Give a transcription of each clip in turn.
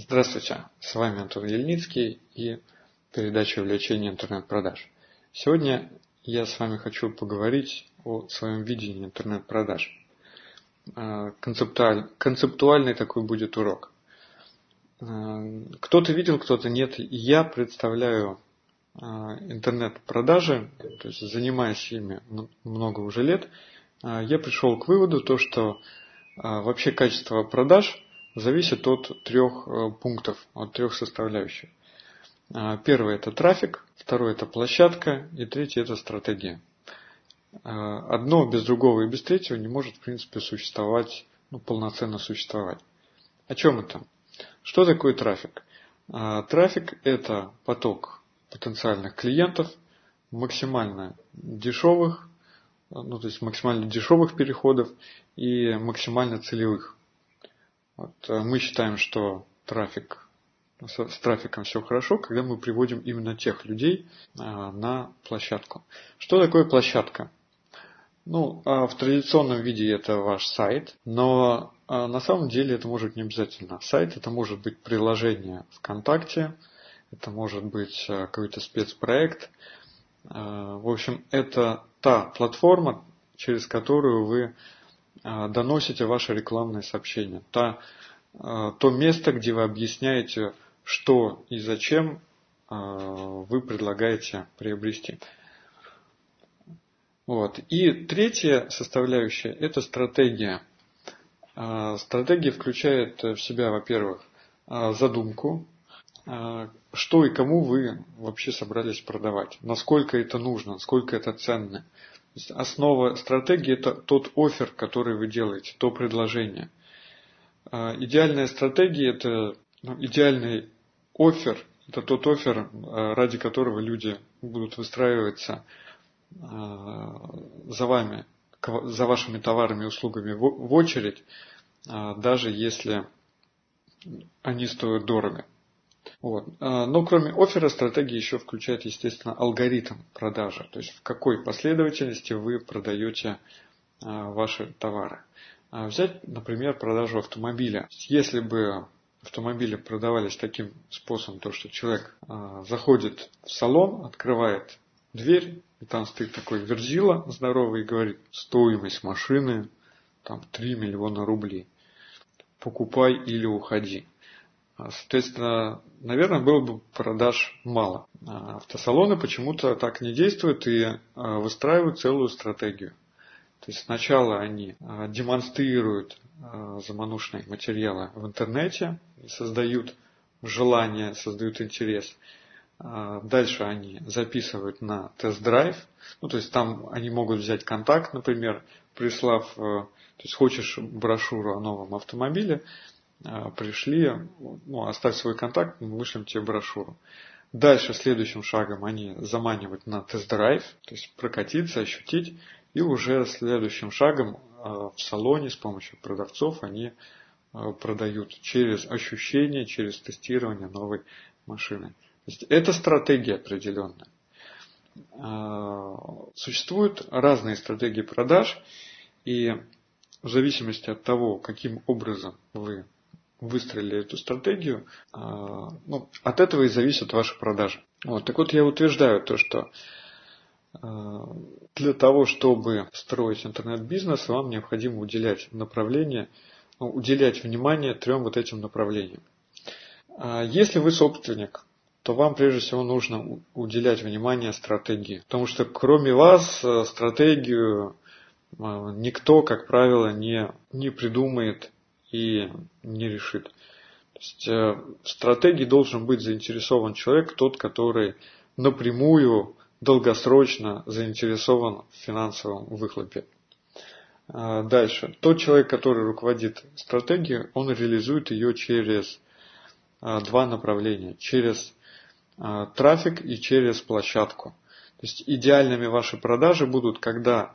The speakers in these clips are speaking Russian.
Здравствуйте, с вами Антон Ельницкий и передача «Увлечение интернет-продаж». Сегодня я с вами хочу поговорить о своем видении интернет-продаж. А, концептуаль, концептуальный такой будет урок. А, кто-то видел, кто-то нет. Я представляю а, интернет-продажи, то есть занимаясь ими много уже лет, я пришел к выводу, то, что вообще качество продаж зависит от трех пунктов, от трех составляющих. Первый это трафик, второй это площадка и третий это стратегия. А, одно без другого и без третьего не может, в принципе, существовать, ну, полноценно существовать. О чем это? Что такое трафик? А, трафик – это поток потенциальных клиентов, максимально дешевых, ну, то есть максимально дешевых переходов и максимально целевых. Вот, а, мы считаем, что трафик с трафиком все хорошо, когда мы приводим именно тех людей на площадку. Что такое площадка? Ну, а в традиционном виде это ваш сайт, но а, на самом деле это может не обязательно сайт, это может быть приложение ВКонтакте, это может быть а, какой-то спецпроект. В общем, это та платформа, через которую вы доносите ваши рекламные сообщения. Та, то место, где вы объясняете, что и зачем вы предлагаете приобрести. Вот. И третья составляющая – это стратегия. А, стратегия включает в себя, во-первых, а, задумку, а, что и кому вы вообще собрались продавать, насколько это нужно, насколько это ценно. Основа стратегии – это тот офер, который вы делаете, то предложение. Идеальная стратегия – это ну, идеальный офер, это тот офер, ради которого люди будут выстраиваться Э, за вами, за вашими товарами и услугами в очередь, даже если они стоят дорого. Вот. Э, но кроме оффера стратегия еще включает, естественно, алгоритм продажи, то есть в какой последовательности вы продаете ваши товары. Взять, например, продажу автомобиля. Если бы автомобили продавались таким способом, то что человек заходит в салон, открывает дверь, и там стоит такой верзила здоровый и говорит, стоимость машины там 3 миллиона рублей. Покупай или уходи. А, соответственно, наверное, было бы продаж мало. А автосалоны почему-то так не действуют и а, выстраивают целую стратегию. То есть сначала они демонстрируют заманушные материалы в интернете, создают желание, создают интерес. Дальше они записывают на тест-драйв. Ну, то есть там они могут взять контакт, например, прислав, э, то есть хочешь брошюру о новом автомобиле, пришли, ну, оставь свой контакт, мы вышлем тебе брошюру. Дальше следующим шагом они заманивают на тест-драйв, то есть прокатиться, ощутить, и уже следующим шагом э, в салоне с помощью продавцов они продают через ощущение, через тестирование новой машины есть это стратегия определенная. А, существуют разные стратегии продаж, и в зависимости от того, каким образом вы выстроили эту стратегию, а, ну, от этого и зависят ваши продажи. Вот, так вот, я утверждаю то, что а, для того, чтобы строить интернет-бизнес, вам необходимо уделять направление, ну, уделять внимание трем вот этим направлениям. Если вы собственник то вам прежде всего нужно уделять внимание стратегии. Потому что кроме вас э, стратегию никто, как правило, не, не придумает и не решит. То есть э, в стратегии должен быть заинтересован человек, тот, который напрямую, долгосрочно заинтересован в финансовом выхлопе. Дальше. Тот человек, который руководит стратегией, он реализует ее через два направления. Через трафик и через площадку. То есть идеальными ваши продажи будут, когда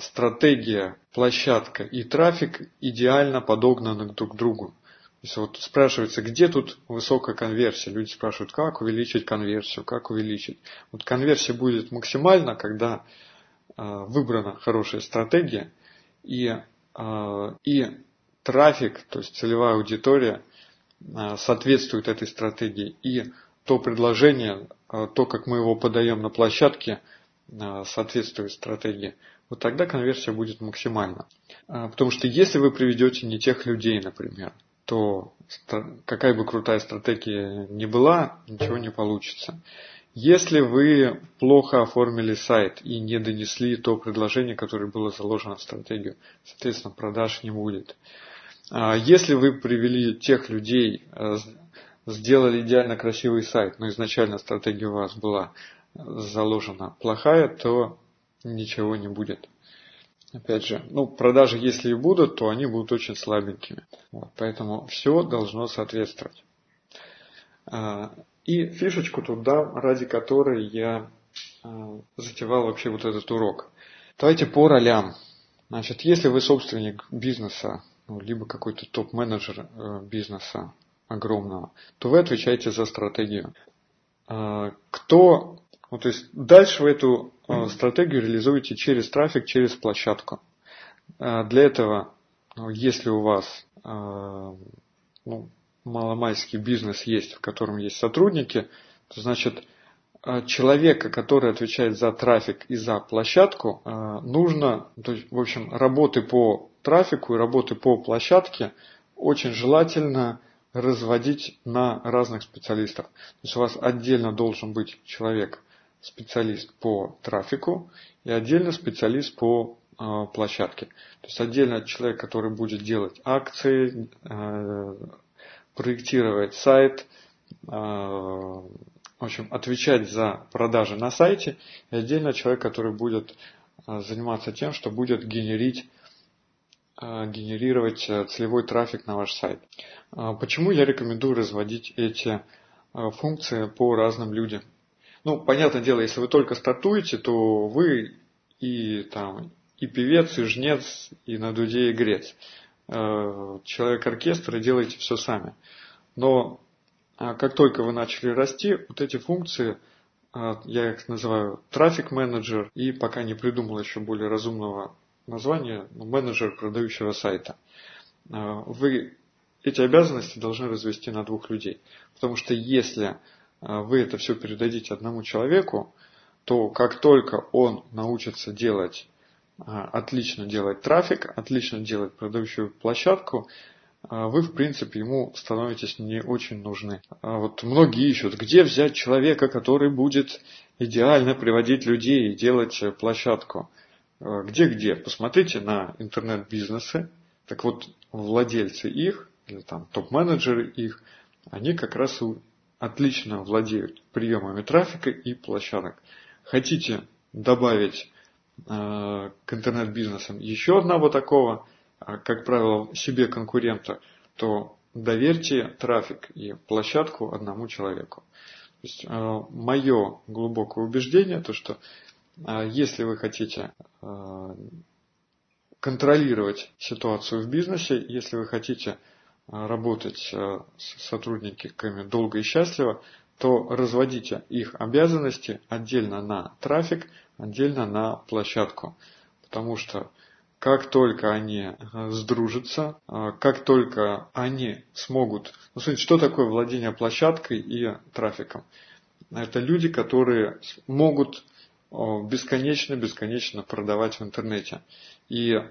стратегия, площадка и трафик идеально подогнаны друг к другу. То есть вот спрашивается, где тут высокая конверсия? Люди спрашивают, как увеличить конверсию, как увеличить. Вот конверсия будет максимальна, когда э, выбрана хорошая стратегия и, э, и трафик, то есть целевая аудитория соответствует этой стратегии и то предложение, то, как мы его подаем на площадке, соответствует стратегии, вот тогда конверсия будет максимальна. Потому что если вы приведете не тех людей, например, то какая бы крутая стратегия ни была, ничего не получится. Если вы плохо оформили сайт и не донесли то предложение, которое было заложено в стратегию, соответственно, продаж не будет. А если вы привели тех людей, э, сделали идеально красивый сайт, но изначально стратегия у вас была заложена плохая, то ничего не будет. Опять же, ну, продажи, если и будут, то они будут очень слабенькими. Вот, поэтому все должно соответствовать. А, и фишечку туда, ради которой я э, затевал вообще вот этот урок. Давайте по ролям. Значит, если вы собственник бизнеса, ну, либо какой-то топ-менеджер э, бизнеса огромного, то вы отвечаете за стратегию. Э, кто, ну, то есть дальше вы эту э, стратегию реализуете через трафик, через площадку. Э, для этого, ну, если у вас э, ну, маломальский бизнес есть, в котором есть сотрудники, то значит э, человека, который отвечает за трафик и за площадку, э, нужно, то есть, в общем, работы по трафику и работы по площадке очень желательно разводить на разных специалистов. То есть у вас отдельно должен быть человек, специалист по трафику и отдельно специалист по э, площадке. То есть отдельно человек, который будет делать акции, проектировать сайт, э, в общем, отвечать за продажи на сайте, и отдельно человек, который будет э, заниматься тем, что будет генерить, э, генерировать целевой трафик на ваш сайт. Почему я рекомендую разводить эти функции по разным людям? Ну, понятное дело, если вы только стартуете, то вы и там и певец, и жнец, и на дуде, и грец. Э, человек-оркестр и делаете все сами. Но а, как только вы начали расти, вот эти функции, а, я их называю трафик менеджер, и пока не придумал еще более разумного названия, менеджер продающего сайта. А, вы эти обязанности должны развести на двух людей. Потому что если вы это все передадите одному человеку, то как только он научится делать а, отлично делать трафик, отлично делать продающую площадку, а, вы, в принципе, ему становитесь не очень нужны. А вот многие ищут, где взять человека, который будет идеально приводить людей и делать площадку. Где-где? Посмотрите на интернет-бизнесы. Так вот, владельцы их, или там топ-менеджеры их, они как раз отлично владеют приемами трафика и площадок. Хотите добавить Э, к интернет-бизнесам еще одного такого, а, как правило, себе конкурента, то доверьте трафик и площадку одному человеку. То есть, э, мое глубокое убеждение, то что э, если вы хотите контролировать ситуацию в бизнесе, если вы хотите работать с сотрудниками долго и счастливо, то разводите их обязанности отдельно на трафик, отдельно на площадку. Потому что как только они э, сдружатся, э, как только они смогут... Ну, смотрите, что такое владение площадкой и трафиком? Это люди, которые могут бесконечно-бесконечно продавать в интернете. И э,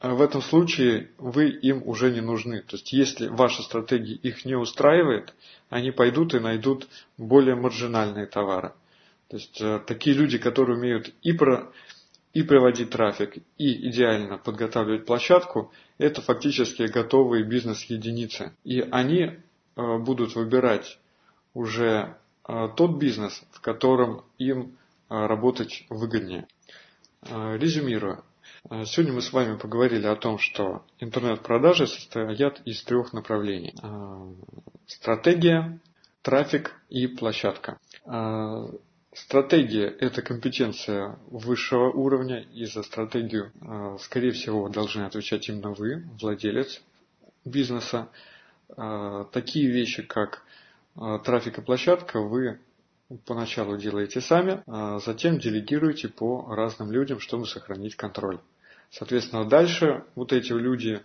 в этом случае вы им уже не нужны. То есть, если ваша стратегия их не устраивает, они пойдут и найдут более маржинальные товары. То есть э, такие люди, которые умеют и, про, и проводить трафик, и идеально подготавливать площадку, это фактически готовые бизнес-единицы. И они э, будут выбирать уже э, тот бизнес, в котором им работать выгоднее. Резюмируя. Сегодня мы с вами поговорили о том, что интернет-продажи состоят из трех направлений. Стратегия, трафик и площадка. Стратегия – это компетенция высшего уровня, и за стратегию, скорее всего, должны отвечать именно вы, владелец бизнеса. Такие вещи, как трафик и площадка, вы поначалу делаете сами, а затем делегируете по разным людям, чтобы сохранить контроль. Соответственно, дальше вот эти люди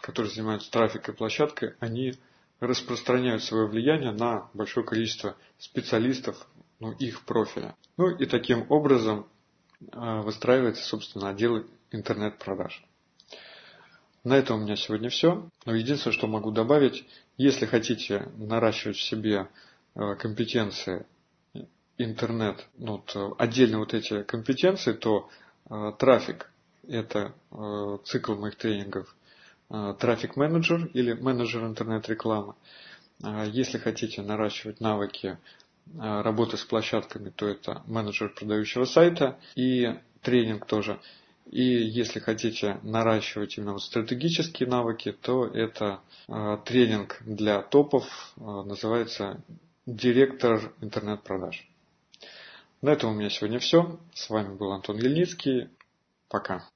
которые занимаются трафикой площадкой, они распространяют свое влияние на большое количество специалистов, ну, их профиля. Ну и таким образом выстраивается, собственно, отдел интернет-продаж. На этом у меня сегодня все. Но единственное, что могу добавить, если хотите наращивать в себе компетенции интернет, ну, вот, э, отдельно вот эти компетенции, то э, трафик – это э, цикл моих тренингов, э, трафик-менеджер или менеджер интернет-рекламы. Э, если хотите наращивать навыки э, работы с площадками, то это менеджер продающего сайта и тренинг тоже. И если хотите наращивать именно вот стратегические навыки, то это э, тренинг для топов, э, называется директор интернет-продаж. На этом у меня сегодня все. С вами был Антон Ельницкий. Пока.